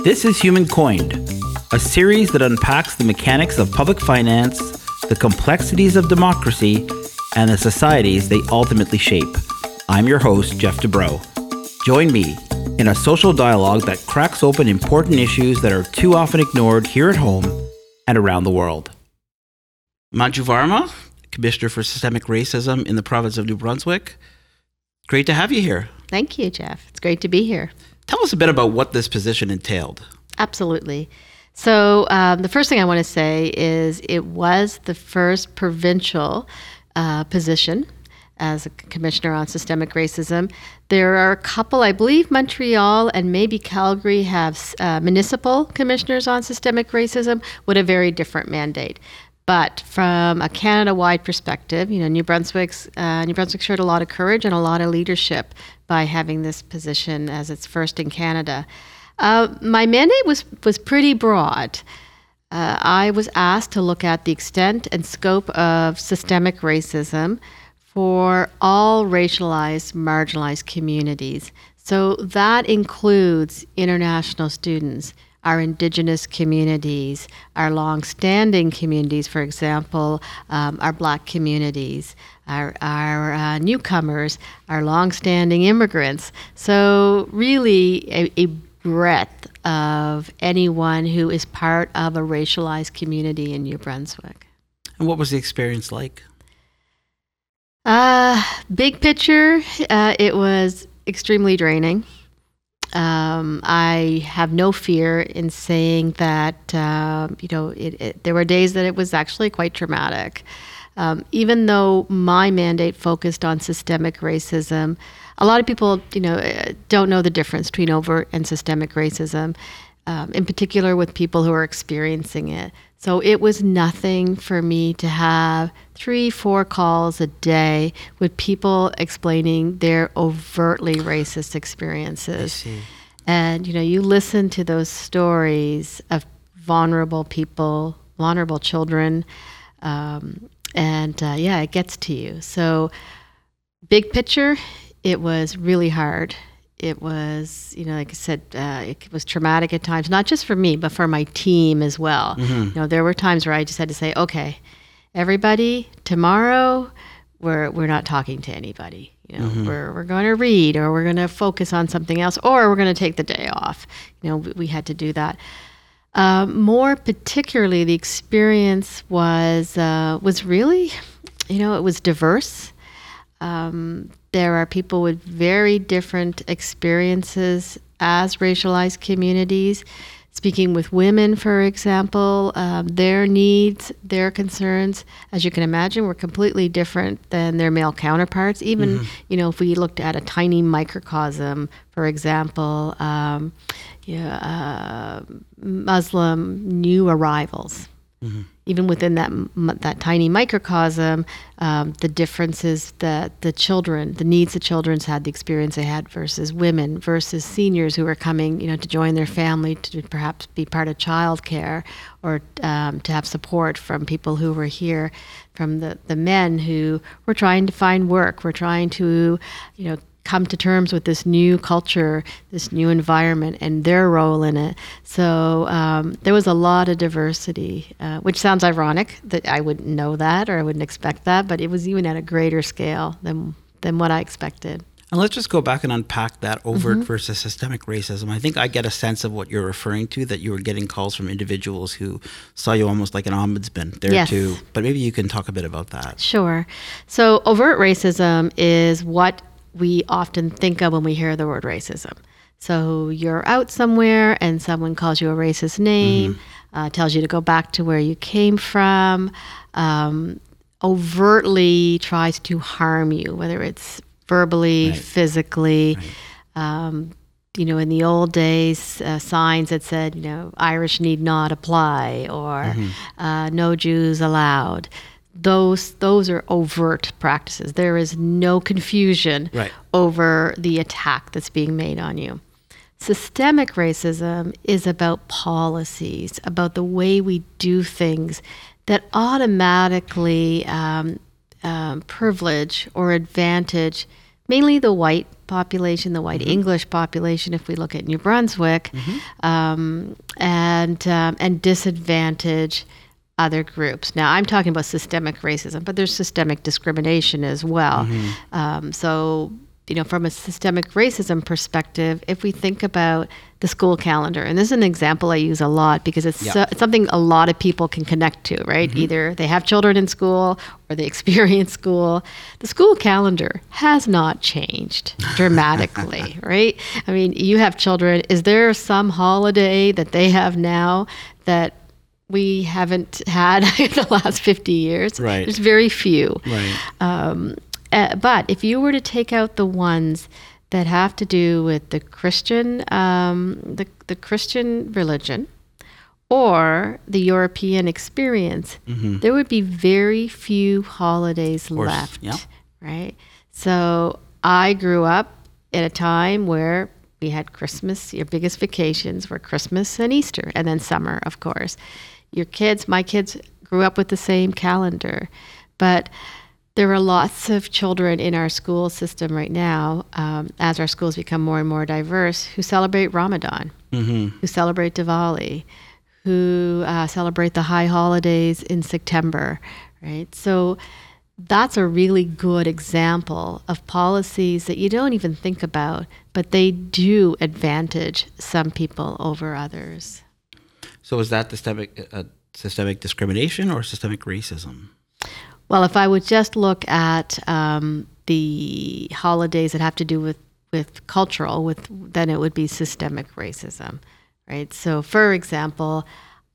This is Human Coined, a series that unpacks the mechanics of public finance, the complexities of democracy, and the societies they ultimately shape. I'm your host, Geoff Dubrow. Join me in a social dialogue that cracks open important issues that are too often ignored here at home and around the world. Manju Varma, Commissioner for Systemic Racism in the province of New Brunswick. Great to have you here. Thank you, Geoff. It's great to be here. Tell us a bit about what this position entailed. Absolutely. So, um, the first thing I want to say is it was the first provincial uh, position as a commissioner on systemic racism. There are a couple, I believe Montreal and maybe Calgary have uh, municipal commissioners on systemic racism with a very different mandate. But from a Canada-wide perspective, you know, New Brunswick's uh, New Brunswick showed a lot of courage and a lot of leadership by having this position as its first in Canada. Uh, my mandate was was pretty broad. Uh, I was asked to look at the extent and scope of systemic racism for all racialized, marginalized communities. So that includes international students, our indigenous communities, our long-standing communities, for example, um, our black communities, our, our uh, newcomers, our long-standing immigrants. So really a, a breadth of anyone who is part of a racialized community in New Brunswick. And what was the experience like? Uh, big picture, uh, it was extremely draining. Um, I have no fear in saying that, uh, you know, it, it, there were days that it was actually quite traumatic. Um, even though my mandate focused on systemic racism, a lot of people, you know, don't know the difference between overt and systemic racism, um, in particular with people who are experiencing it. So it was nothing for me to have three, four calls a day with people explaining their overtly racist experiences. And you know, you listen to those stories of vulnerable people, vulnerable children, um, and uh, yeah, it gets to you. So, big picture, it was really hard it was, you know, like I said, uh, it was traumatic at times, not just for me, but for my team as well. Mm-hmm. You know, there were times where I just had to say, okay, everybody, tomorrow we're we're not talking to anybody. You know, mm-hmm. we're we're going to read, or we're going to focus on something else, or we're going to take the day off. You know, we, we had to do that. Uh, more particularly, the experience was uh, was really, you know, it was diverse. Um, there are people with very different experiences as racialized communities. Speaking with women, for example, um, their needs, their concerns, as you can imagine, were completely different than their male counterparts. Even, mm-hmm. you know, if we looked at a tiny microcosm, for example, um, yeah, uh, Muslim new arrivals. Mm-hmm even within that that tiny microcosm, um, the differences that the children, the needs the children's had, the experience they had versus women versus seniors who were coming, you know, to join their family to perhaps be part of childcare or um, to have support from people who were here, from the the men who were trying to find work, were trying to, you know, come to terms with this new culture, this new environment, and their role in it. So um, there was a lot of diversity, uh, which sounds ironic that I wouldn't know that or I wouldn't expect that, but it was even at a greater scale than than what I expected. And let's just go back and unpack that overt mm-hmm. versus systemic racism. I think I get a sense of what you're referring to that you were getting calls from individuals who saw you almost like an ombudsman there yes. too. But maybe you can talk a bit about that. Sure. So, overt racism is what we often think of when we hear the word racism. So you're out somewhere and someone calls you a racist name, mm-hmm. uh, tells you to go back to where you came from, um, overtly tries to harm you, whether it's verbally, right. physically. Right. Um, you know, in the old days, uh, signs that said, you know, Irish need not apply or mm-hmm. uh, no Jews allowed those those are overt practices. There is no confusion right. over the attack that's being made on you. Systemic racism is about policies, about the way we do things that automatically um, um, privilege or advantage mainly the white population, the white English population, if we look at New Brunswick, um, and um, and disadvantage other groups. Now, I'm talking about systemic racism, but there's systemic discrimination as well. Um, so, you know, from a systemic racism perspective, if we think about the school calendar, and this is an example I use a lot because it's, Yeah. so, it's something a lot of people can connect to, right? Either they have children in school or they experience school. The school calendar has not changed dramatically, right? I mean, you have children. Is there some holiday that they have now that we haven't had in the last 50 years? Right. There's very few. Right. Um, uh, but if you were to take out the ones that have to do with the Christian, um, the, the Christian religion, or the European experience, there would be very few holidays left. yeah. Right. So I grew up at a time where we had Christmas. Your biggest vacations were Christmas and Easter, and then summer, of course. Your kids, my kids, grew up with the same calendar, but there are lots of children in our school system right now, um, as our schools become more and more diverse, who celebrate Ramadan, who celebrate Diwali, who uh, celebrate the high holidays in September, right? So that's a really good example of policies that you don't even think about, but they do advantage some people over others. So is that systemic uh, systemic discrimination or systemic racism? Well, if I would just look at um, the holidays that have to do with, with cultural, with then it would be systemic racism, right? So, for example,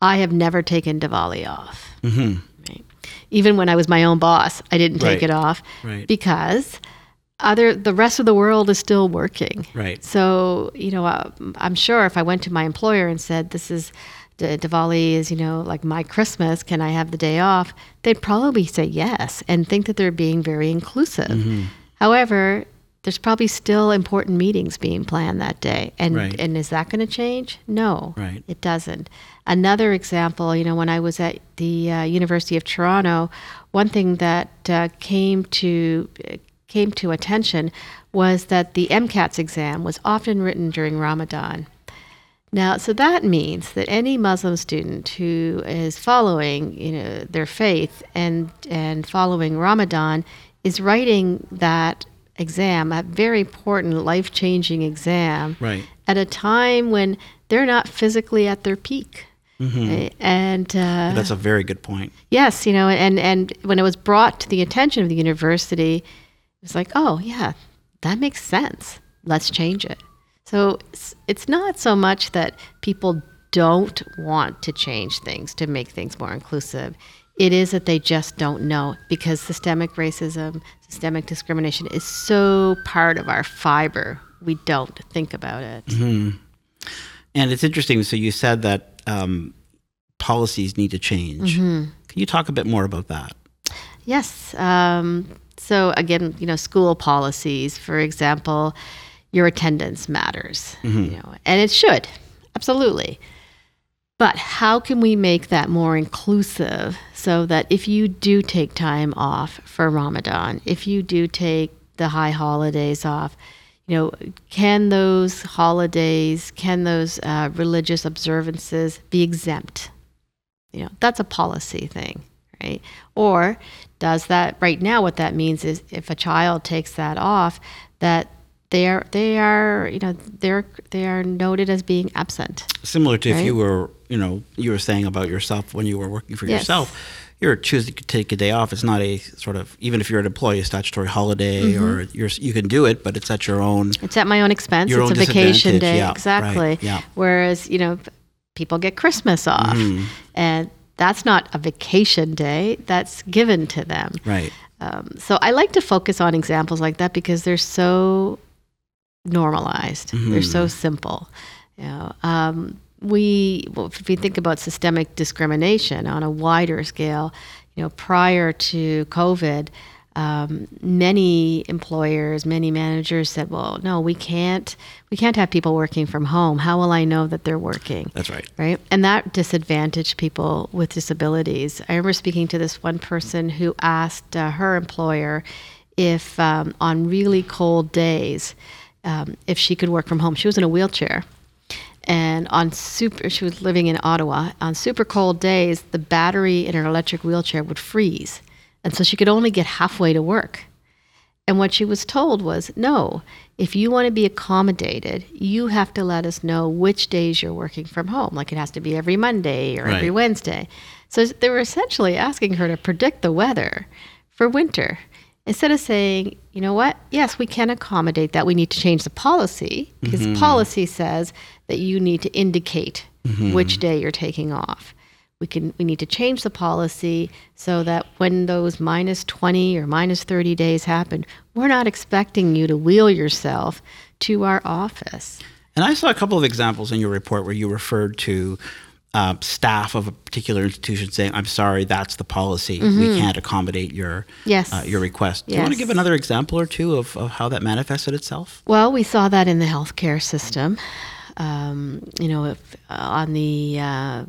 I have never taken Diwali off. Right? Even when I was my own boss, I didn't take Right. it off Right. because other the rest of the world is still working. Right. So, you know, uh, I'm sure if I went to my employer and said, this is, D- Diwali is, you know, like my Christmas, can I have the day off? They'd probably say yes and think that they're being very inclusive. Mm-hmm. However, there's probably still important meetings being planned that day. And, Right. and is that going to change? No, Right. it doesn't. Another example, you know, when I was at the uh, University of Toronto, one thing that uh, came to came to attention was that the MCATS exam was often written during Ramadan. Now, so that means that any Muslim student who is following, you know, their faith and and following Ramadan is writing that exam, a very important, life-changing exam, Right. at a time when they're not physically at their peak. Right? And uh, That's a very good point. yes, you know, and and when it was brought to the attention of the university, it was like, oh yeah, that makes sense. Let's change it. So it's, it's not so much that people don't want to change things to make things more inclusive. It is that they just don't know because systemic racism, systemic discrimination is so part of our fiber. We don't think about it. And it's interesting. So you said that um, policies need to change. Can you talk a bit more about that? Yes. Um, so again, you know, school policies, for example, your attendance matters, you know, and it should absolutely. But how can we make that more inclusive so that if you do take time off for Ramadan, if you do take the high holidays off, you know, can those holidays, can those uh, religious observances be exempt? You know, that's a policy thing, right? Or does that right now what that means is if a child takes that off, that they are they are you know they're they are noted as being absent. Similar to if you were, you know, you were saying about yourself when you were working for Yes. yourself. You're choosing to take a day off. It's not a sort of even if you're an employee, a statutory holiday, Mm-hmm. or you're you can do it, but it's at your own. It's at my own expense. Your it's own a vacation day, yeah, exactly. right, yeah. Whereas you know people get Christmas off, Mm-hmm. and that's not a vacation day. That's given to them. Right. Um, so I like to focus on examples like that because they're so normalized. They're so simple. You know, um, we well, if we think about systemic discrimination on a wider scale, you know, prior to COVID, um, many employers, many managers said, "Well, no, we can't. We can't have people working from home. How will I know that they're working?" That's right. right? And that disadvantaged people with disabilities. I remember speaking to this one person who asked uh, her employer if um, on really cold days, um, if she could work from home. She was in a wheelchair. And on super, she was living in Ottawa. On super cold days, the battery in her electric wheelchair would freeze. And so she could only get halfway to work. And what she was told was no, if you want to be accommodated, you have to let us know which days you're working from home. Like it has to be every Monday or Right. every Wednesday. So they were essentially asking her to predict the weather for winter. Instead of saying, you know what, yes, we can accommodate that. We need to change the policy because Mm-hmm. policy says that you need to indicate Mm-hmm. which day you're taking off we can we need to change the policy so that when those minus 20 or minus 30 days happen we're not expecting you to wheel yourself to our office And I saw a couple of examples in your report where you referred to uh, staff of a particular institution saying, "I'm sorry, that's the policy. We can't accommodate your Yes. uh, your request." Do you want to give another example or two of, of how that manifested itself? well we saw that in the healthcare system um, you know if, uh, on the uh,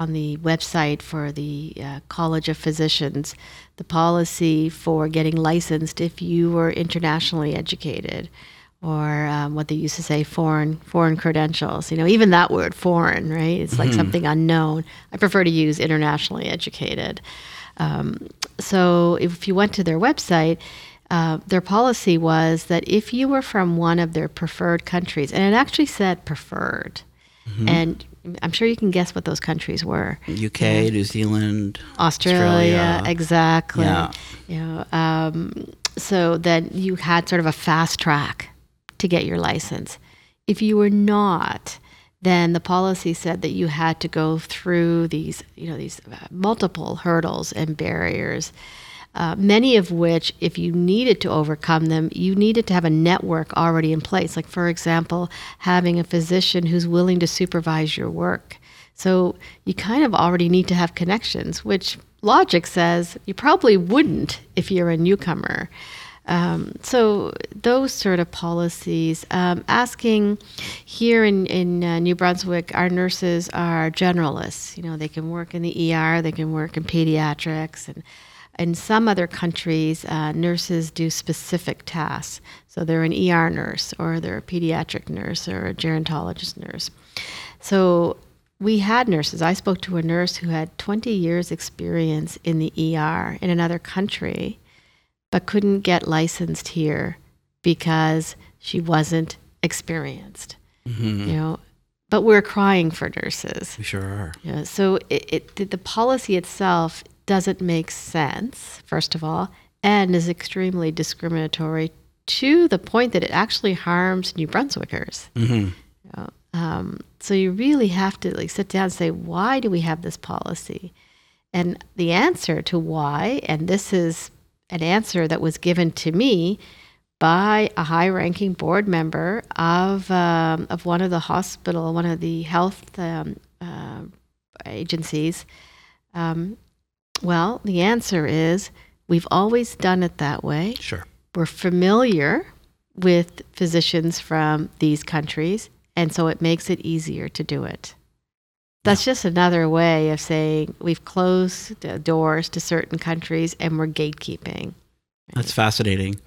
on the website for the uh, College of Physicians, the policy for getting licensed if you were internationally educated, or um, what they used to say foreign foreign credentials. You know, even that word foreign, right? It's like something unknown. I prefer to use internationally educated. Um, so if you went to their website. Uh, their policy was that if you were from one of their preferred countries, and it actually said preferred, and I'm sure you can guess what those countries were. UK, New Zealand, Australia, exactly. Yeah. You know, um, so then you had sort of a fast track to get your license. If you were not, then the policy said that you had to go through these, you know, these uh, multiple hurdles and barriers. Uh, many of which, if you needed to overcome them, you needed to have a network already in place. Like, for example, having a physician who's willing to supervise your work. So you kind of already need to have connections, which logic says you probably wouldn't if you're a newcomer. Um, so those sort of policies, um, asking here in in uh, New Brunswick, our nurses are generalists. You know, they can work in the ER, they can work in pediatrics, and in some other countries, uh, nurses do specific tasks. So they're an ER nurse, or they're a pediatric nurse, or a gerontologist nurse. So we had nurses. I spoke to a nurse who had 20 years experience in the ER in another country, but couldn't get licensed here because she wasn't experienced. Mm-hmm. You know, but we're crying for nurses. We sure are. Yeah, so it, it the- the policy itself doesn't make sense, first of all, and is extremely discriminatory to the point that it actually harms New Brunswickers. hmm You know, um, so you really have to like sit down and say, why do we have this policy? And the answer to why, and this is an answer that was given to me by a high-ranking board member of um, of one of the hospital, one of the health um, uh, agencies. Um, well, the answer is we've always done it that way Sure. we're familiar with physicians from these countries, and so it makes it easier to do it. That's just another way of saying we've closed doors to certain countries and we're gatekeeping. That's fascinating.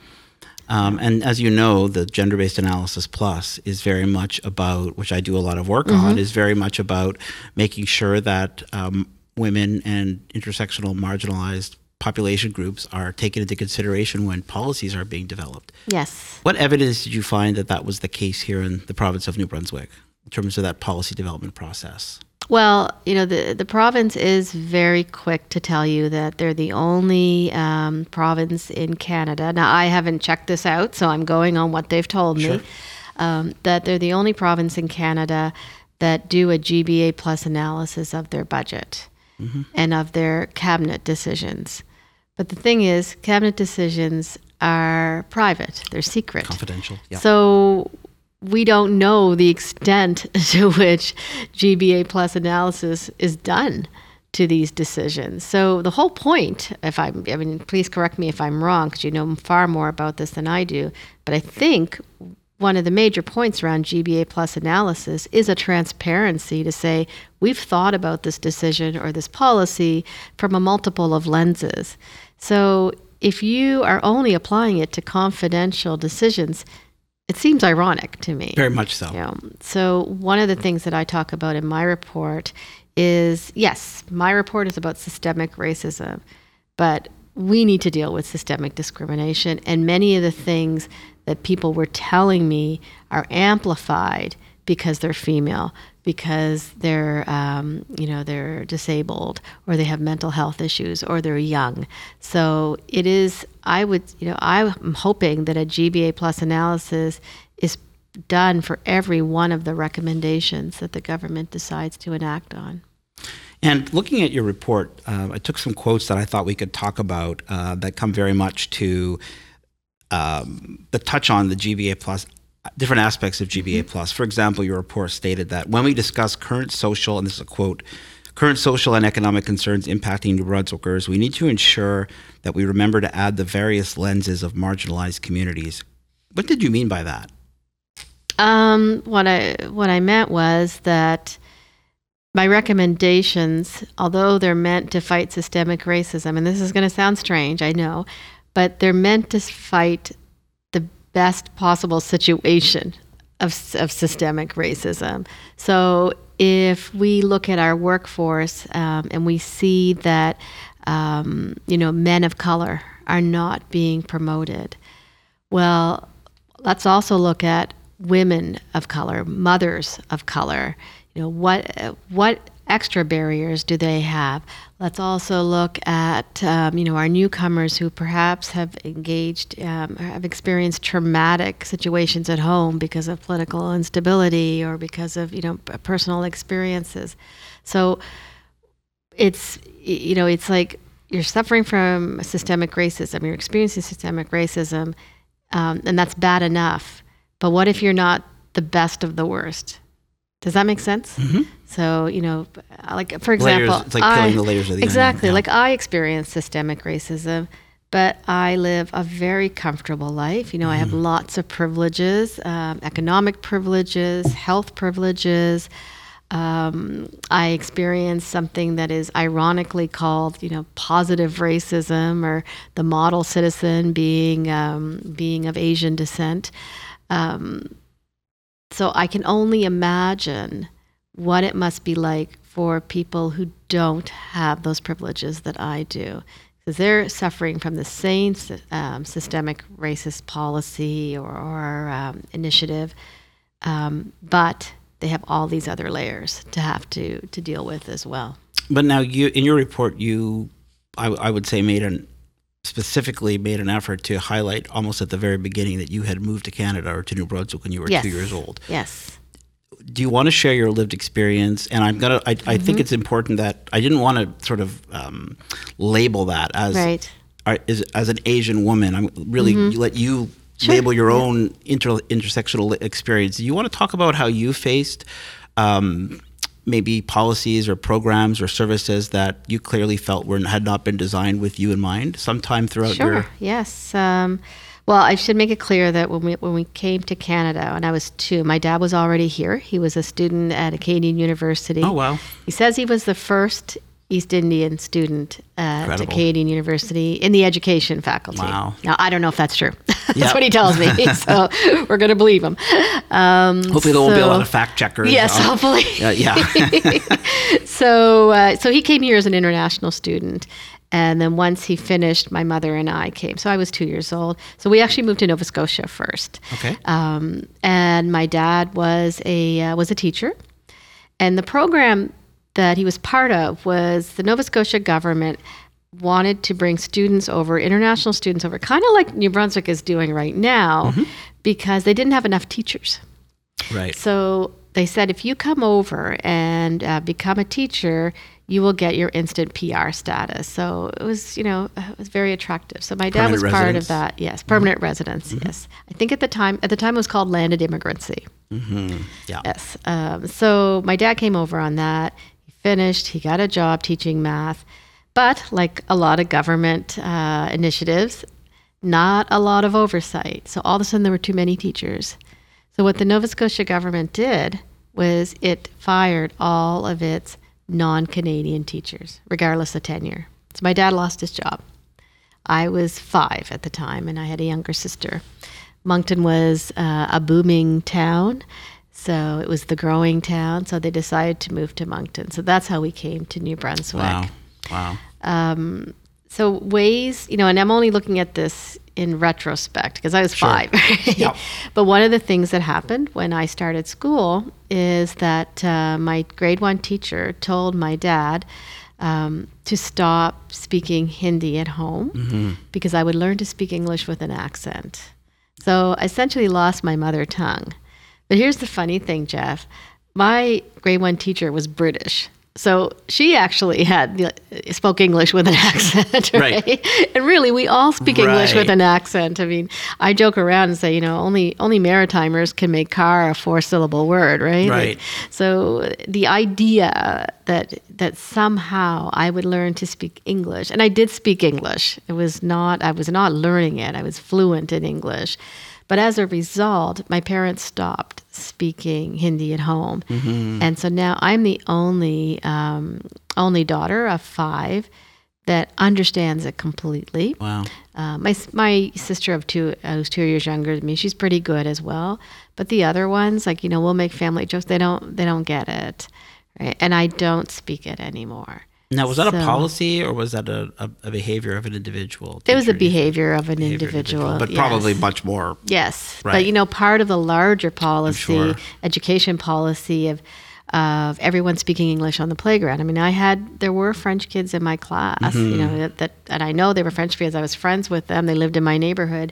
Um, and as you know, the gender based analysis plus is very much about, which I do a lot of work on, is very much about making sure that um, women and intersectional marginalized population groups are taken into consideration when policies are being developed. Yes. What evidence did you find that that was the case here in the province of New Brunswick in terms of that policy development process? Well, you know, the, the province is very quick to tell you that they're the only um, province in Canada. Now, I haven't checked this out, so I'm going on what they've told Sure. me. Um, that they're the only province in Canada that do a GBA plus analysis of their budget Mm-hmm. and of their cabinet decisions. But the thing is, cabinet decisions are private, they're secret. Confidential. Yeah. So we don't know the extent to which GBA plus analysis is done to these decisions. So the whole point, if I'm, I mean, please correct me if I'm wrong, because you know far more about this than I do, but I think one of the major points around GBA plus analysis is a transparency to say we've thought about this decision or this policy from a multiple of lenses. So if you are only applying it to confidential decisions, it seems ironic to me. Very much so. You know, so one of the things that I talk about in my report is yes, my report is about systemic racism, but we need to deal with systemic discrimination and many of the things that people were telling me are amplified because they're female, because they're um, you know they're disabled or they have mental health issues or they're young. So it is. I would you know I'm hoping that a GBA plus analysis is done for every one of the recommendations that the government decides to enact on. And looking at your report, uh, I took some quotes that I thought we could talk about uh, that come very much to um, the touch on the GBA plus different aspects of GBA mm-hmm. plus. For example, your report stated that when we discuss current social, and this is a quote, current social and economic concerns impacting New Brunswickers, we need to ensure that we remember to add the various lenses of marginalized communities. What did you mean by that? Um, what I what I meant was that my recommendations, although they're meant to fight systemic racism, and this is going to sound strange, I know, but they're meant to fight the best possible situation of, of systemic racism. So if we look at our workforce um, and we see that, um, you know, men of color are not being promoted, well, let's also look at women of color, mothers of color you know what what extra barriers do they have? Let's also look at um, you know our newcomers who perhaps have engaged um, have experienced traumatic situations at home because of political instability or because of you know personal experiences. So it's you know it's like you're suffering from systemic racism. You're experiencing systemic racism, um, and that's bad enough. But what if you're not the best of the worst? Does that make sense? Mm-hmm. So you know, like for example, layers, it's like peeling I, the layers of the exactly. Onion, yeah. Like I experience systemic racism, but I live a very comfortable life. You know, mm-hmm. I have mm-hmm. lots of privileges, um, economic privileges, health privileges. Um, I experience something that is ironically called, you know, positive racism or the model citizen being um, being of Asian descent. Um, so I can only imagine what it must be like for people who don't have those privileges that I do. Because they're suffering from the same um, systemic racist policy or, or um, initiative, um, but they have all these other layers to have to, to deal with as well. But now, you in your report, you, I, I would say, made an specifically made an effort to highlight almost at the very beginning that you had moved to Canada or to New Brunswick when you were yes. two years old. Yes. Do you want to share your lived experience? And I'm gonna. I, mm-hmm. I think it's important that I didn't want to sort of um, label that as right. as, as an Asian woman. I'm really mm-hmm. let you sure. label your yeah. own inter, intersectional experience. Do you want to talk about how you faced um, maybe policies or programs or services that you clearly felt were had not been designed with you in mind sometime throughout your sure. your yes um, well i should make it clear that when we when we came to canada and i was two my dad was already here he was a student at a canadian university oh wow he says he was the first East Indian student at Canadian University in the education faculty. Wow. Now, I don't know if that's true. that's yep. what he tells me. so we're going to believe him. Um, hopefully, there so, won't be a lot of fact checkers. Yes, um, hopefully. Uh, yeah. so, uh, so he came here as an international student. And then once he finished, my mother and I came. So I was two years old. So we actually moved to Nova Scotia first. Okay. Um, and my dad was a uh, was a teacher, and the program that he was part of was the Nova Scotia government wanted to bring students over, international students over, kind of like New Brunswick is doing right now, mm-hmm. because they didn't have enough teachers. Right. So they said if you come over and uh, become a teacher, you will get your instant PR status. So it was, you know, it was very attractive. So my dad permanent was part of that. Yes, permanent mm-hmm. residence. Mm-hmm. Yes, I think at the time, at the time it was called landed immigrancy. Mm-hmm. Yeah. Yes. Um, so my dad came over on that finished, he got a job teaching math. But like a lot of government uh, initiatives, not a lot of oversight. So all of a sudden, there were too many teachers. So what the Nova Scotia government did was it fired all of its non Canadian teachers, regardless of tenure. So my dad lost his job. I was five at the time, and I had a younger sister. Moncton was uh, a booming town, so it was the growing town. So they decided to move to Moncton. So that's how we came to New Brunswick. Wow. Wow. Um, so ways, you know, and I'm only looking at this in retrospect because I was Sure. five. right? Yep. But one of the things that happened when I started school is that uh, my grade one teacher told my dad um, to stop speaking Hindi at home Mm-hmm. because I would learn to speak English with an accent. So I essentially lost my mother tongue. But here's the funny thing, Geoff. My grade one teacher was British. So she actually had spoke English with an accent, right? Right. And really, we all speak English with an accent. I mean, I joke around and say, you know, only only Maritimers can make car a four syllable word, right? Right. so the idea that that somehow I would learn to speak English, and I did speak English. It was not I was not learning it. I was fluent in English. But as a result, my parents stopped speaking Hindi at home, and so now I'm the only um, only daughter of five that understands it completely. Wow. Uh, my my sister of two, uh, who's two years younger than me, she's pretty good as well. But the other ones, like you know, we'll make family jokes. They don't they don't get it, right? And I don't speak it anymore. Now, was that a policy or was that a, a, a behavior of an individual? It was a behavior of an Behavior an individual, but probably much more. Yes, Right. but you know, part of the larger policy, sure. education policy of of everyone speaking English on the playground. I mean, I had there were French kids in my class, you Mm-hmm. know, that, that and I know they were French because I was friends with them. They lived in my neighborhood,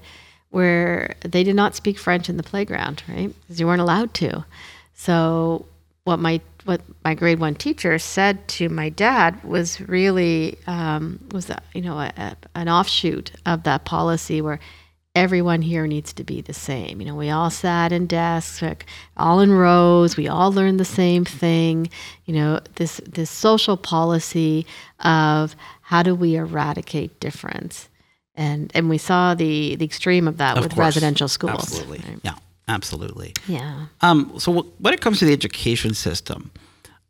where they did not speak French in the playground, right? Because you weren't allowed to. So what my what my grade one teacher said to my dad was really um, was a, you know a, a, an offshoot of that policy where everyone here needs to be the same. You know, we all sat in desks, like, all in rows. We all learned the same thing. You know, this this social policy of how do we eradicate difference, and and we saw the the extreme of that Of with course. residential schools. Absolutely. right? Yeah, absolutely. Yeah. Um, so, wh- when it comes to the education system,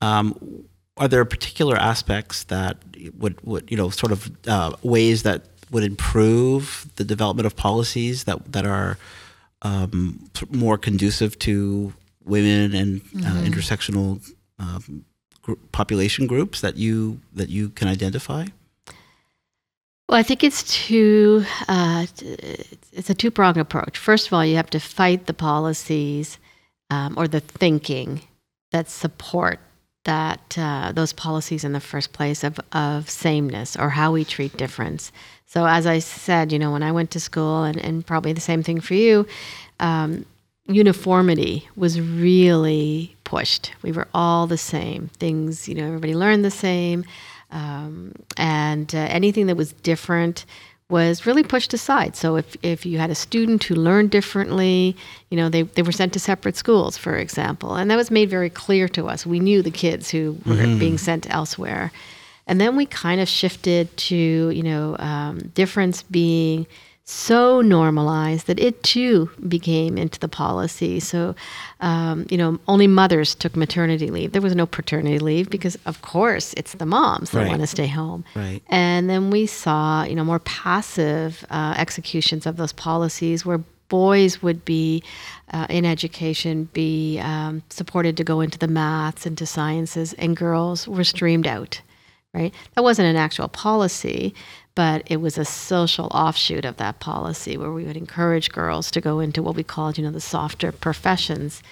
um, are there particular aspects that would, would you know, sort of uh, ways that would improve the development of policies that that are um, more conducive to women and uh, intersectional um, gr- population groups that you that you can identify? Well, I think it's two. Uh, it's a two pronged approach. First of all, you have to fight the policies um, or the thinking that support that uh, those policies in the first place of of sameness or how we treat difference. So, as I said, you know, when I went to school, and, and probably the same thing for you, um, uniformity was really pushed. We were all the same. Things, you know, everybody learned the same. Um, and uh, anything that was different was really pushed aside. So if, if you had a student who learned differently, you know, they, they were sent to separate schools, for example. And that was made very clear to us. We knew the kids who were being sent elsewhere. And then we kind of shifted to, you know, um, difference being so normalized that it too became into the policy. So, um, you know, only mothers took maternity leave. There was no paternity leave because, of course, it's the moms that Right. want to stay home. Right. And then we saw, you know, more passive uh, executions of those policies where boys would be uh, in education, be um, supported to go into the maths, into sciences, and girls were streamed out. Right. That wasn't an actual policy, but it was a social offshoot of that policy where we would encourage girls to go into what we called, you know, the softer professions.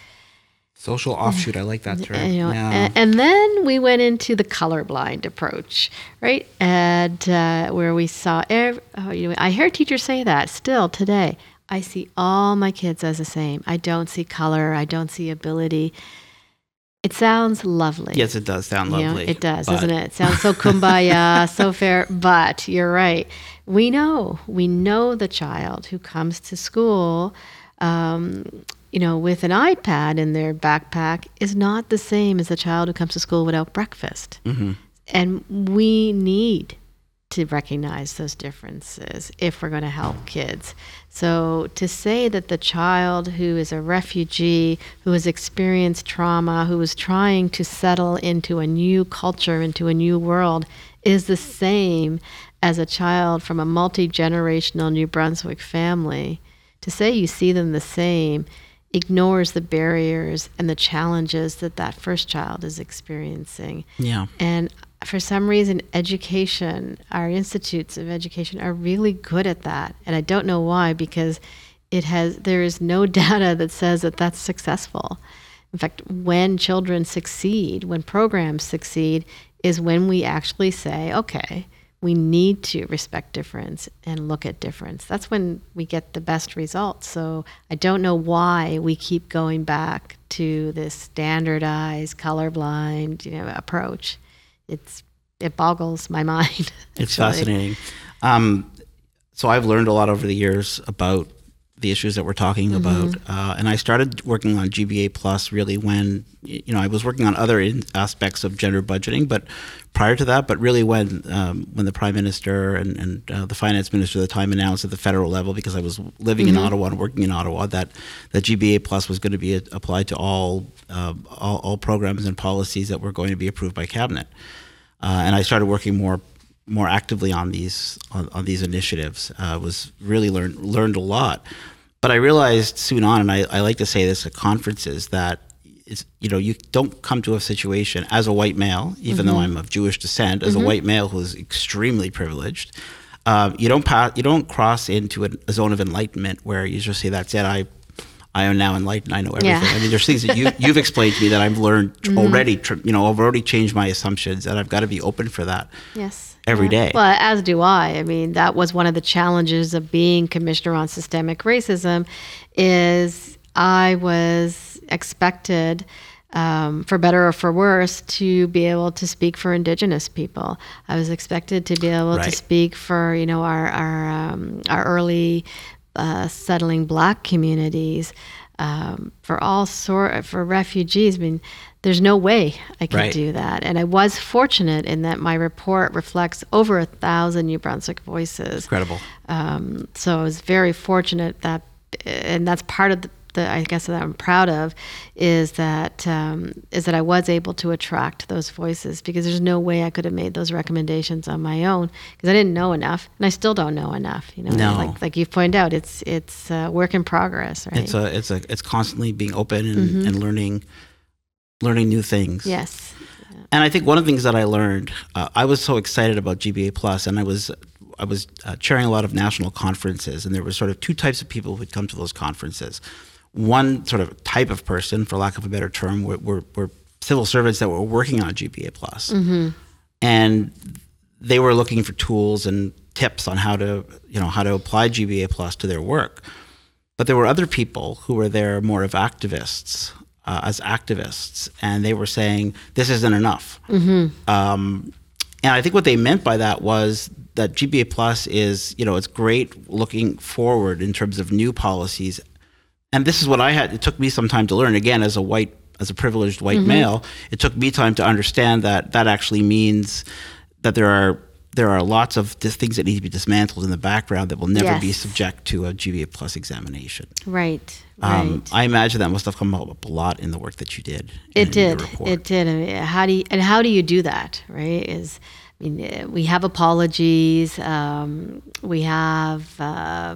Social offshoot. I like that term. And, you know, yeah. a- and then we went into the colorblind approach, right? And uh, where we saw, ev- oh, you know, I hear teachers say that still today. I see all my kids as the same. I don't see color. I don't see ability. It sounds lovely. yes, it does sound You know, lovely. it does, but- doesn't it? It sounds so kumbaya, so fair. But you're right. We know, we know the child who comes to school, um, you know, with an iPad in their backpack is not the same as the child who comes to school without breakfast. Mhm. And we need to recognize those differences if we're going to help kids. So to say that the child who is a refugee, who has experienced trauma, who is trying to settle into a new culture, into a new world, is the same as a child from a multi generational New Brunswick family, to say you see them the same ignores the barriers and the challenges that that first child is experiencing. Yeah. And for some reason, education, our institutes of education are really good at that. And I don't know why, because it has, there is no data that says that that's successful. In fact, when children succeed, when programs succeed, is when we actually say, okay, we need to respect difference and look at difference. That's when we get the best results. So I don't know why we keep going back to this standardized, colorblind, you know, approach. It's it boggles my mind. It's fascinating. Um, so I've learned a lot over the years about the issues that we're talking mm-hmm. about. Uh, and I started working on GBA Plus really when, you know, I was working on other aspects of gender budgeting, but prior to that, but really when um, when the Prime Minister and, and uh, the Finance Minister at the time announced at the federal level, because I was living mm-hmm. in Ottawa and working in Ottawa, that, that GBA Plus was going to be applied to all, uh, all, all, programs and policies that were going to be approved by Cabinet. Uh, and I started working more more actively on these on, on these initiatives. Uh, was really learned learned a lot. But I realized soon on, and I, I like to say this at conferences, that it's, you know you don't come to a situation as a white male, even mm-hmm. though I'm of Jewish descent, as mm-hmm. a white male who is extremely privileged. Uh, you don't pass, you don't cross into a, a, zone of enlightenment where you just say that's it. I I am now enlightened. I know everything. Yeah. I mean, there's things that you you've explained to me that I've learned mm-hmm. already. You know, I've already changed my assumptions, and I've got to be open for that. Yes every day. Well, as do I. I mean, that was one of the challenges of being commissioner on systemic racism is I was expected um, for better or for worse, to be able to speak for Indigenous people. I was expected to be able right. to speak for you know our our um, our early uh, settling Black communities, um, for all sort for refugees. I mean, there's no way I could right. do that. And I was fortunate in that my report reflects over a thousand New Brunswick voices. Incredible. Um, so I was very fortunate that, and that's part of the, the I guess that I'm proud of, is that um, is that I was able to attract those voices because there's no way I could have made those recommendations on my own because I didn't know enough, and I still don't know enough. You know, no. like like you've pointed out, it's it's a work in progress, right? It's a it's a it's constantly being open and, mm-hmm. and learning learning new things. Yes. And I think one of the things that I learned, uh, I was so excited about GBA Plus, and I was I was uh, chairing a lot of national conferences, and there were sort of two types of people who'd come to those conferences. One sort of type of person, for lack of a better term, were, were, were civil servants that were working on GBA Plus, mm-hmm. and they were looking for tools and tips on how to you know how to apply GBA Plus to their work. But there were other people who were there more of activists uh, as activists, and they were saying this isn't enough. Mm-hmm. Um, and I think what they meant by that was that GBA Plus is, you know, it's great looking forward in terms of new policies. And this is what I had. It took me some time to learn. Again, as a white, as a privileged white mm-hmm. male, it took me time to understand that that actually means that there are there are lots of things that need to be dismantled in the background that will never yes. be subject to a GBA plus examination. Right. Um, right. I imagine that must have come up a lot in the work that you did. It did. It did. I mean, how do you, and how do you do that? Right? Is I mean, uh, we have apologies. Um, we have. Uh,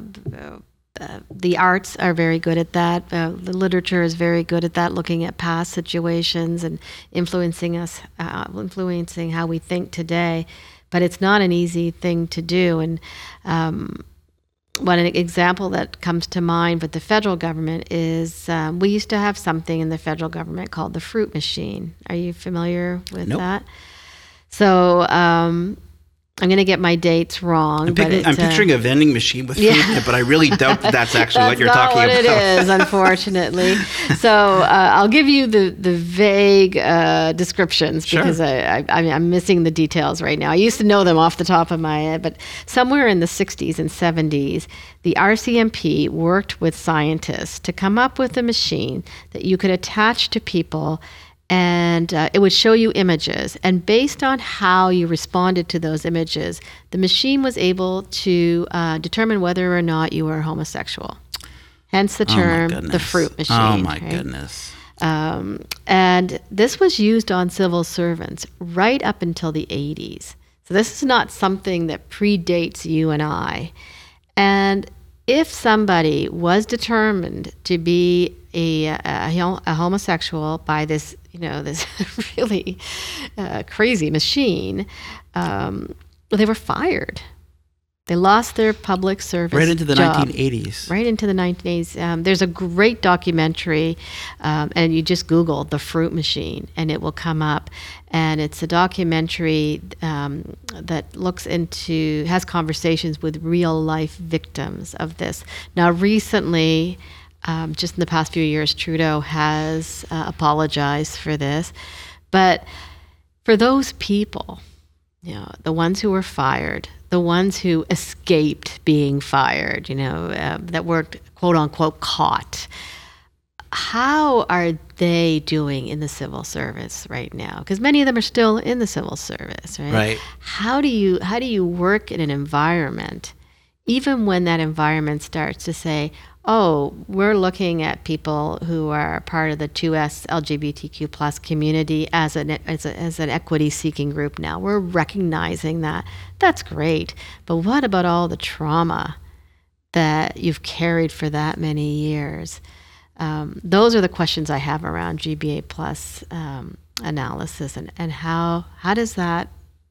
uh, the arts are very good at that. Uh, the literature is very good at that, looking at past situations and influencing us, uh, influencing how we think today but it's not an easy thing to do. And um, one example that comes to mind with the federal government is um, we used to have something in the federal government called the fruit machine. Are you familiar with nope. that? So um, I'm going to get my dates wrong. I'm, it, I'm picturing uh, a vending machine with food yeah. in it, but I really doubt that that's actually that's what you're talking what about. it is, unfortunately. so uh, I'll give you the the vague uh, descriptions sure. because I, I, am missing the details right now. I used to know them off the top of my head, but somewhere in the 60s and 70s, the RCMP worked with scientists to come up with a machine that you could attach to people and uh, it would show you images. And based on how you responded to those images, the machine was able to uh, determine whether or not you were homosexual. Hence the oh term oh the fruit machine. Oh my right? goodness. Um, and this was used on civil servants right up until the 80s. So this is not something that predates you and I. And if somebody was determined to be a, a, a homosexual by this, you know, this really uh, crazy machine, um, they were fired. They lost their public service right into the job. 1980s. Right into the 1980s. Um, there's a great documentary, um, and you just Google the fruit machine, and it will come up. And it's a documentary um, that looks into, has conversations with real life victims of this. Now, recently, um, just in the past few years, Trudeau has uh, apologized for this. But for those people, you know, the ones who were fired, the ones who escaped being fired, you know, uh, that were quote unquote caught. How are they doing in the civil service right now? Because many of them are still in the civil service, right? Right. How do you how do you work in an environment, even when that environment starts to say, oh, we're looking at people who are part of the 2S LGBTQ plus community as an, as, a, as an equity seeking group now. We're recognizing that. That's great. But what about all the trauma that you've carried for that many years? Um, those are the questions I have around GBA plus um, analysis and, and how, how does that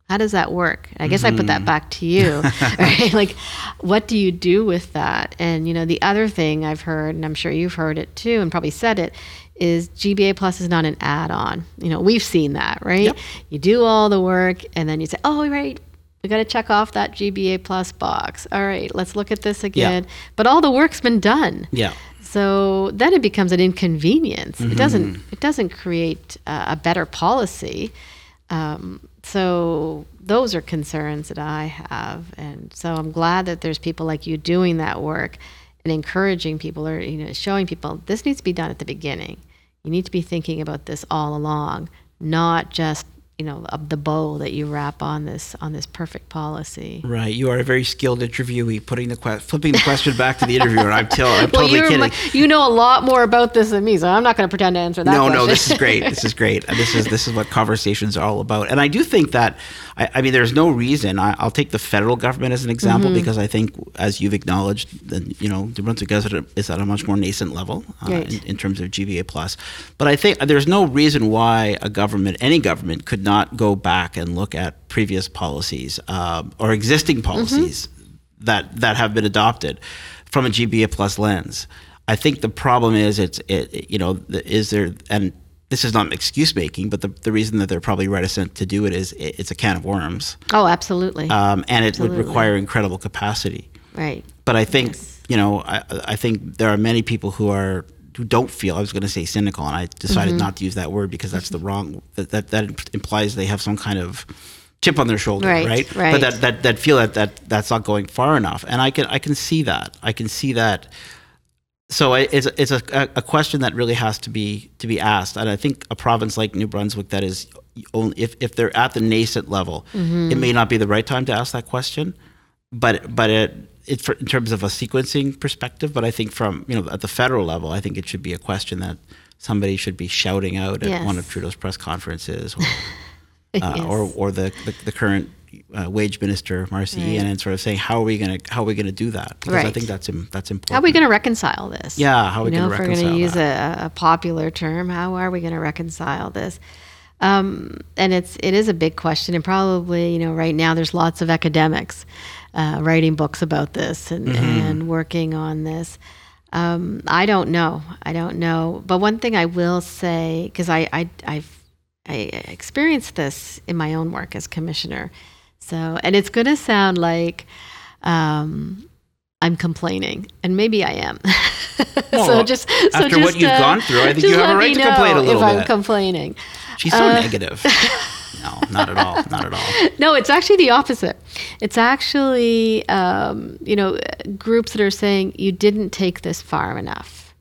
how does that work? I guess mm-hmm. I put that mm-hmm. back to you, right? Like, what do you do with that? And you know, the other thing I've heard, and I'm sure you've heard it too, and probably said it, is GBA Plus is not an add-on. You know, we've seen that, right? Yep. You do all the work, and then you say, "Oh, right, we got to check off that GBA Plus box. All right, let's look at this again." Yeah. But all the work's been done. Yeah. So then it becomes an inconvenience. Mm-hmm. It doesn't. It doesn't create uh, a better policy. Um, so those are concerns that I have, and so I'm glad that there's people like you doing that work and encouraging people, or you know, showing people this needs to be done at the beginning. You need to be thinking about this all along, not just you know the bow that you wrap on this on this perfect policy. Right. You are a very skilled interviewee, putting the que- flipping the question back to the interviewer. I'm, till, I'm well, totally kidding. My, you know a lot more about this than me, so I'm not going to pretend to answer that. No, question. no. This is great. This is great. This is this is what conversations are all about. And I do think that I, I mean, there's no reason. I, will take the federal government as an example mm-hmm. because I think, as you've acknowledged, that you know, New Brunswick is at a, is at a much more nascent level uh, right. in, in, terms of GBA plus. But I think there's no reason why a government, any government, could not go back and look at previous policies uh, or existing policies mm-hmm. that that have been adopted from a GBA plus lens. I think the problem is it's it, you know is there and this is not excuse making, but the, the reason that they're probably reticent to do it is it, it's a can of worms. Oh, absolutely. Um, and it absolutely. would require incredible capacity. Right. But I think yes. you know I, I think there are many people who are who don't feel I was going to say cynical, and I decided mm-hmm. not to use that word because that's the wrong that, that that implies they have some kind of chip on their shoulder, right? Right. right. But that, that that feel that that that's not going far enough, and I can I can see that I can see that so it's it's a, a question that really has to be to be asked, and I think a province like New Brunswick that is only if, if they're at the nascent level, mm-hmm. it may not be the right time to ask that question, but but it it for, in terms of a sequencing perspective, but I think from you know at the federal level, I think it should be a question that somebody should be shouting out at yes. one of Trudeau's press conferences, or uh, yes. or, or the, the, the current uh, wage minister Marci right. Ien and sort of saying how are we going to how are we going to do that because right. I think that's that's important. How are we going to reconcile this? Yeah, how are we going to reconcile? If we're going to use a, a, popular term, how are we going to reconcile this? Um, and it's it is a big question, and probably you know right now there's lots of academics uh, writing books about this and, mm-hmm. and working on this. Um, I don't know. I don't know. But one thing I will say, because I, I I've I experienced this in my own work as commissioner, so, and it's going to sound like um, I'm complaining, and maybe I am. Well, so just so after just, what you've uh, gone through, I think you have a right to complain a little if bit. I'm complaining. She's so uh, negative. no, not at all. Not at all. No, it's actually the opposite. It's actually, um, you know, groups that are saying you didn't take this far enough.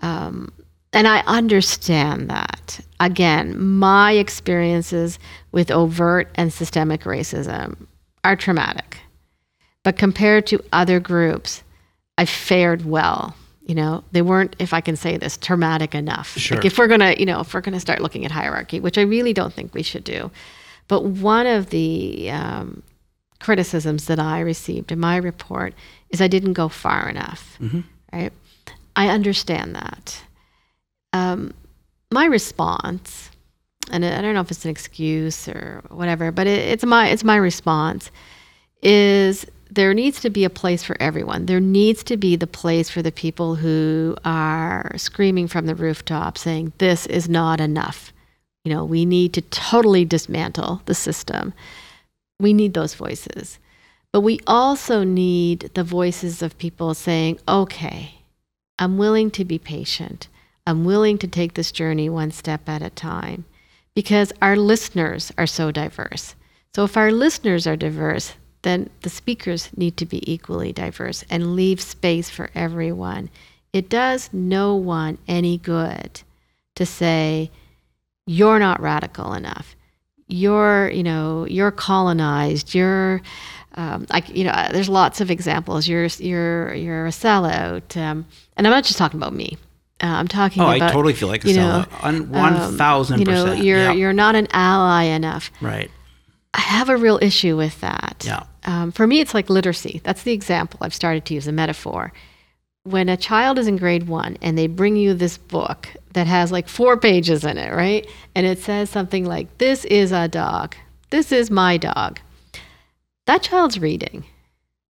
Um, and I understand that. Again, my experiences with overt and systemic racism are traumatic. But compared to other groups, I fared well. You know, they weren't, if I can say this, traumatic enough. Sure. Like if we're gonna, you know, if we're gonna start looking at hierarchy, which I really don't think we should do. But one of the um, criticisms that I received in my report is I didn't go far enough. Right? I understand that. Um, my response, and I don't know if it's an excuse or whatever, but it, it's my it's my response is there needs to be a place for everyone. There needs to be the place for the people who are screaming from the rooftop saying, This is not enough. You know, we need to totally dismantle the system. We need those voices. But we also need the voices of people saying, Okay, I'm willing to be patient. I'm willing to take this journey one step at a time because our listeners are so diverse. So if our listeners are diverse, then the speakers need to be equally diverse and leave space for everyone. It does no one any good to say, you're not radical enough. You're, you know, you're colonized. You're, um, you know, there's lots of examples. You're, you're, you're a sellout. Um, and I'm not just talking about me. Uh, I'm talking about. Oh, about. I totally feel like a you know, sellout. On one um, thousand You know, percent. you're yeah. you're not an ally enough. right. I have a real issue with that. Yeah. Um, for me, it's like literacy. That's the example I've started to use, a metaphor. When a child is in grade one and they bring you this book that has like four pages in it, right? And it says something like, This is a dog. This is my dog. That child's reading.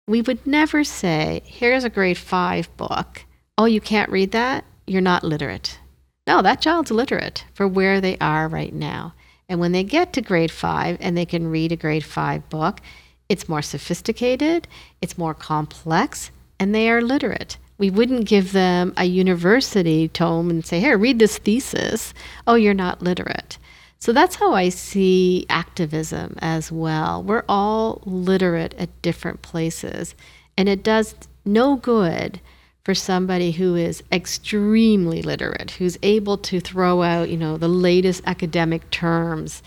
We would never say, Here's a grade five book. Oh, you can't read that? You're not literate. No, that child's literate for where they are right now. And when they get to grade five and they can read a grade five book, it's more sophisticated, it's more complex, and they are literate. We wouldn't give them a university tome and say, here, read this thesis. Oh, you're not literate. So that's how I see activism as well. We're all literate at different places, and it does no good for somebody who is extremely literate, who's able to throw out, you know, the latest academic terms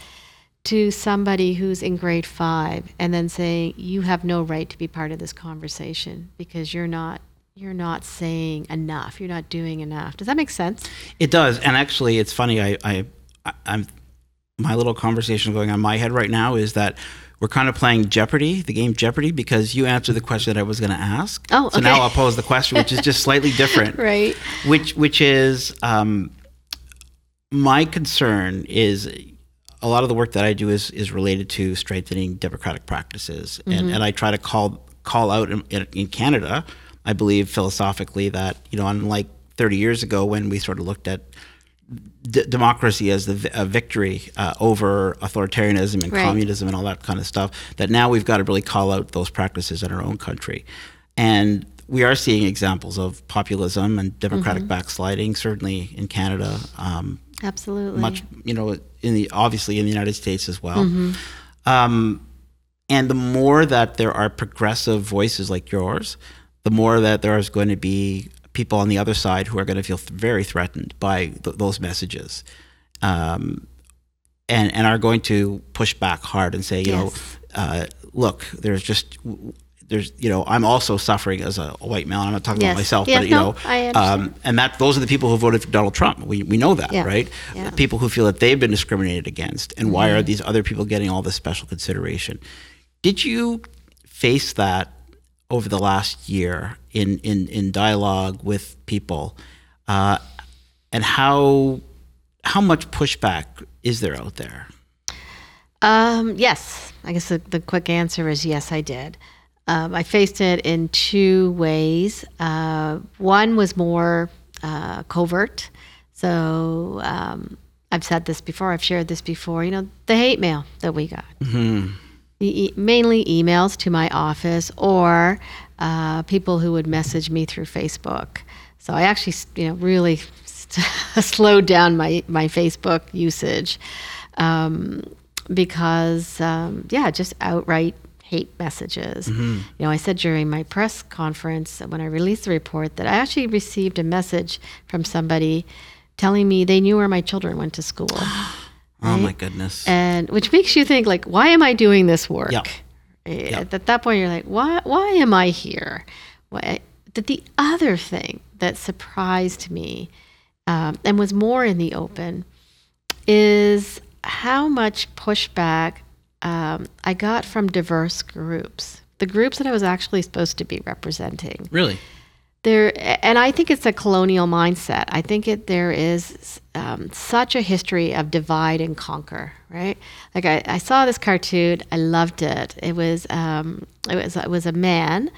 to somebody who's in grade 5 and then saying you have no right to be part of this conversation because you're not you're not saying enough. You're not doing enough. Does that make sense? It does, and actually, it's funny. I, I, I I'm my little conversation going on in my head right now is that we're kind of playing Jeopardy, the game Jeopardy, because you answered the question that I was going to ask. Oh, okay. so now. I'll pose the question, which is just slightly different. Right. Which, which is um, my concern is a lot of the work that I do is is related to strengthening democratic practices, and, and I try to call call out in, in, Canada. I believe philosophically that you know, unlike 30 years ago when we sort of looked at d- democracy as the victory uh, over authoritarianism and Right. communism and all that kind of stuff, that now we've got to really call out those practices in our own country, and we are seeing examples of populism and democratic backsliding, certainly in Canada. Um, Absolutely. much you know in the obviously in the United States as well. Um, and the more that there are progressive voices like yours, the more that there is going to be people on the other side who are going to feel th- very threatened by th- those messages, um, and and are going to push back hard and say, you Yes. know, uh, look, there's just there's you know I'm also suffering as a white male. I'm not talking Yes. about myself, Yeah, but you no, know, I um, and that those are the people who voted for Donald Trump. We we know that, Yeah. right? Yeah. People who feel that they've been discriminated against, and why Mm-hmm. are these other people getting all this special consideration? Did you face that over the last year in in in dialogue with people, uh, and how how much pushback is there out there? Um, yes, I guess the, the quick answer is yes, I did. Um, I faced it in two ways. Uh, one was more uh, covert. So um, I've said this before, I've shared this before. You know, the hate mail that we got, the e- mainly emails to my office or uh, people who would message me through Facebook. So I actually, you know, really slowed down my my Facebook usage um, because, um, yeah, just outright hate messages. You know, I said during my press conference when I released the report that I actually received a message from somebody telling me they knew where my children went to school. Oh my goodness! and which makes you think like why am i doing this work Yeah. Eh, at that point you're like why why am i here why, but the other thing that surprised me um, and was more in the open is how much pushback um, I got from diverse groups, the groups that I was actually supposed to be representing. Really? There, and I think it's a colonial mindset. I think it there is um, such a history of divide and conquer, right? Like I, I saw this cartoon, I loved it. It was um, it was it was a man,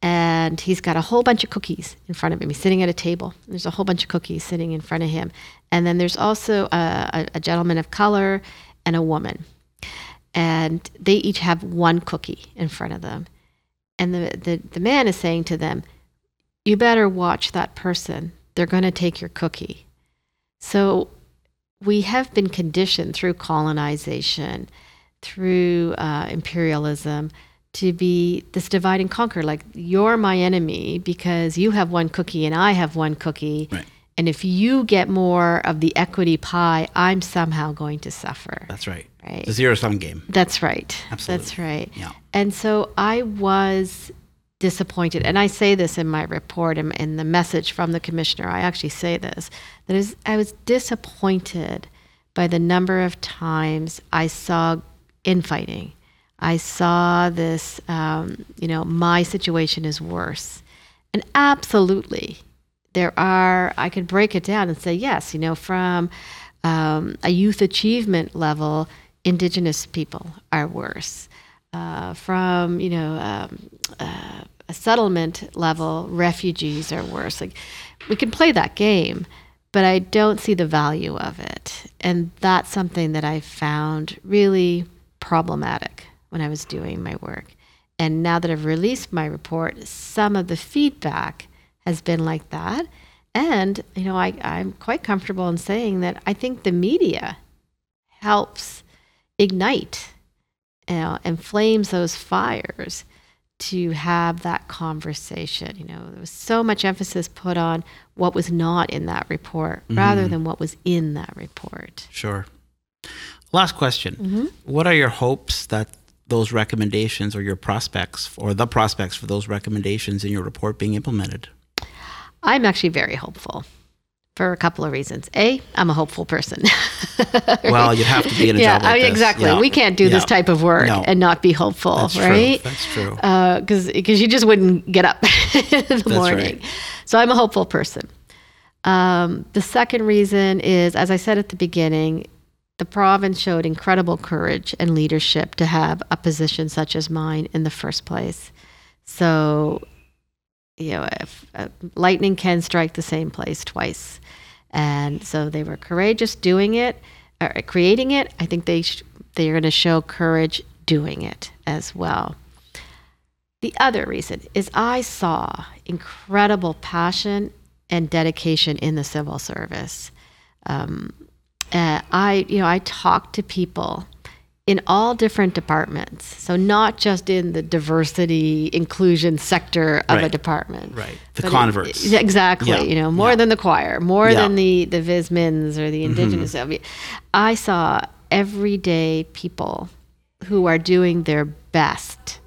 and he's got a whole bunch of cookies in front of him. He's sitting at a table. There's a whole bunch of cookies sitting in front of him, and then there's also a, a, a gentleman of color and a woman, and they each have one cookie in front of them, and the the, the man is saying to them you better watch that person. They're going to take your cookie. So we have been conditioned through colonization, through uh, imperialism, to be this divide and conquer. Like, you're my enemy because you have one cookie and I have one cookie. Right. And if you get more of the equity pie, I'm somehow going to suffer. That's right. Right. It's a zero sum game. That's right. Absolutely. That's right. Yeah. And so I was disappointed, and I say this in my report and in the message from the commissioner. I actually say this that is, I was disappointed by the number of times I saw infighting. I saw this, um, you know, my situation is worse. And absolutely, there are, I could break it down and say, yes, you know, from um, a youth achievement level, Indigenous people are worse. Uh, from, you know, um, uh, a settlement level, refugees are worse. Like, we can play that game, but I don't see the value of it. And that's something that I found really problematic when I was doing my work. And now that I've released my report, some of the feedback has been like that. And, you know, I, I'm quite comfortable in saying that I think the media helps ignite you know, and flames those fires to have that conversation. You know, there was so much emphasis put on what was not in that report mm-hmm. rather than what was in that report. Sure. Last question. Mm-hmm. What are your hopes that those recommendations or your prospects or the prospects for those recommendations in your report being implemented? I'm actually very hopeful for a couple of reasons. A, I'm a hopeful person. Well, you'd have to be in a yeah, job like I mean, this. exactly. Yeah. We can't do this type of work No. and not be hopeful, That's true. right? That's true. because because you just wouldn't get up in the morning. right. So I'm a hopeful person. Um, the second reason is, as I said at the beginning, the province showed incredible courage and leadership to have a position such as mine in the first place. So, you know, if, uh, lightning can strike the same place twice, and so they were courageous doing it, or creating it. I think they sh- they are going to show courage doing it as well. The other reason is I saw incredible passion and dedication in the civil service. Um, uh, I, you know, I talked to people in all different departments. So not just in the diversity inclusion sector of a department. Right. The but it- exactly. Yeah. You know, more Yeah. than the choir, more Yeah. Mm-hmm. than the the Vismins or the indigenous. I, mean, I saw everyday people who are doing their best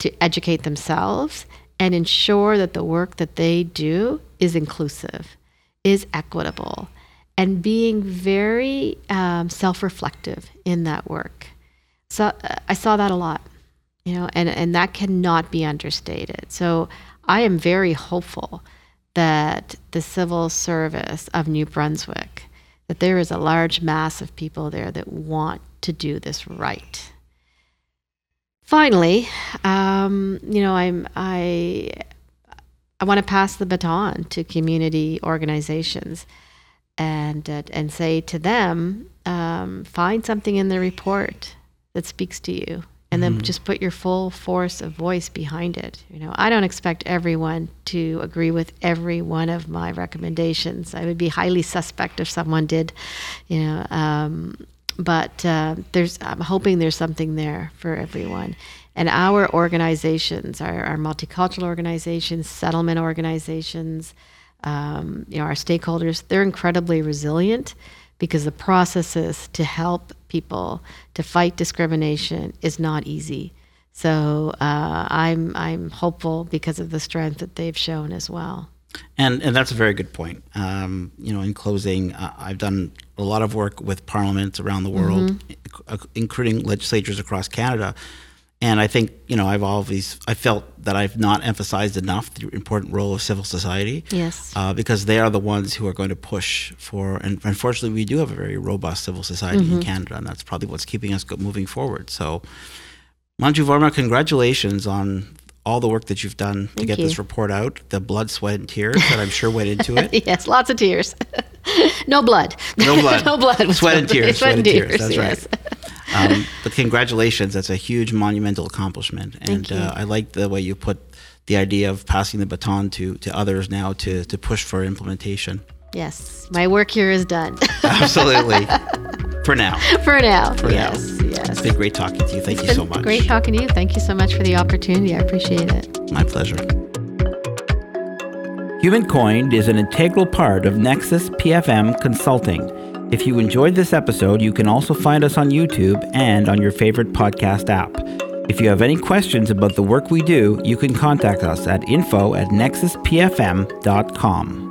to educate themselves and ensure that the work that they do is inclusive, is equitable, and being very um, self-reflective in that work. So uh, I saw that a lot, you know, and and that cannot be understated. So I am very hopeful that the civil service of New Brunswick, that there is a large mass of people there that want to do this right. Finally, um, you know, I'm I I want to pass the baton to community organizations and uh, and say to them, um, find something in the report that speaks to you, and then just put your full force of voice behind it. You know, I don't expect everyone to agree with every one of my recommendations. I would be highly suspect if someone did. You know. Um, but uh, there's I'm hoping there's something there for everyone. And our organizations, our, our multicultural organizations, settlement organizations, um, you know, our stakeholders, they're incredibly resilient because the processes to help people to fight discrimination is not easy. So uh, I'm I'm hopeful because of the strength that they've shown as well. And and that's a very good point. Um, you know, in closing, uh, I've done a lot of work with parliaments around the world, i- including legislatures across Canada. And I think you know I've always I felt that I've not emphasized enough the important role of civil society. Yes. Uh, because they are the ones who are going to push for, and unfortunately, we do have a very robust civil society Mm-hmm. in Canada, and that's probably what's keeping us moving forward. So, Manju Varma, congratulations on all the work that you've done to Thank get this report out. The blood, sweat, and tears that I'm sure went into it. yes, lots of tears. no blood. No blood. no blood. Sweat and tears. Sweat and tears. That's yes. right. Um, but congratulations. That's a huge monumental accomplishment. And you. Uh, I like the way you put the idea of passing the baton to, to others now to, to push for implementation. Yes, my work here is done Absolutely. for now. for now. For now. yes, yes. It's been great talking to you. Thank you It's so much. Great talking to you. Thank you so much for the opportunity. I appreciate it. My pleasure. Human Coined is an integral part of Nexus PFM Consulting. If you enjoyed this episode, you can also find us on YouTube and on your favorite podcast app. If you have any questions about the work we do, you can contact us at info at nexuspfm.com.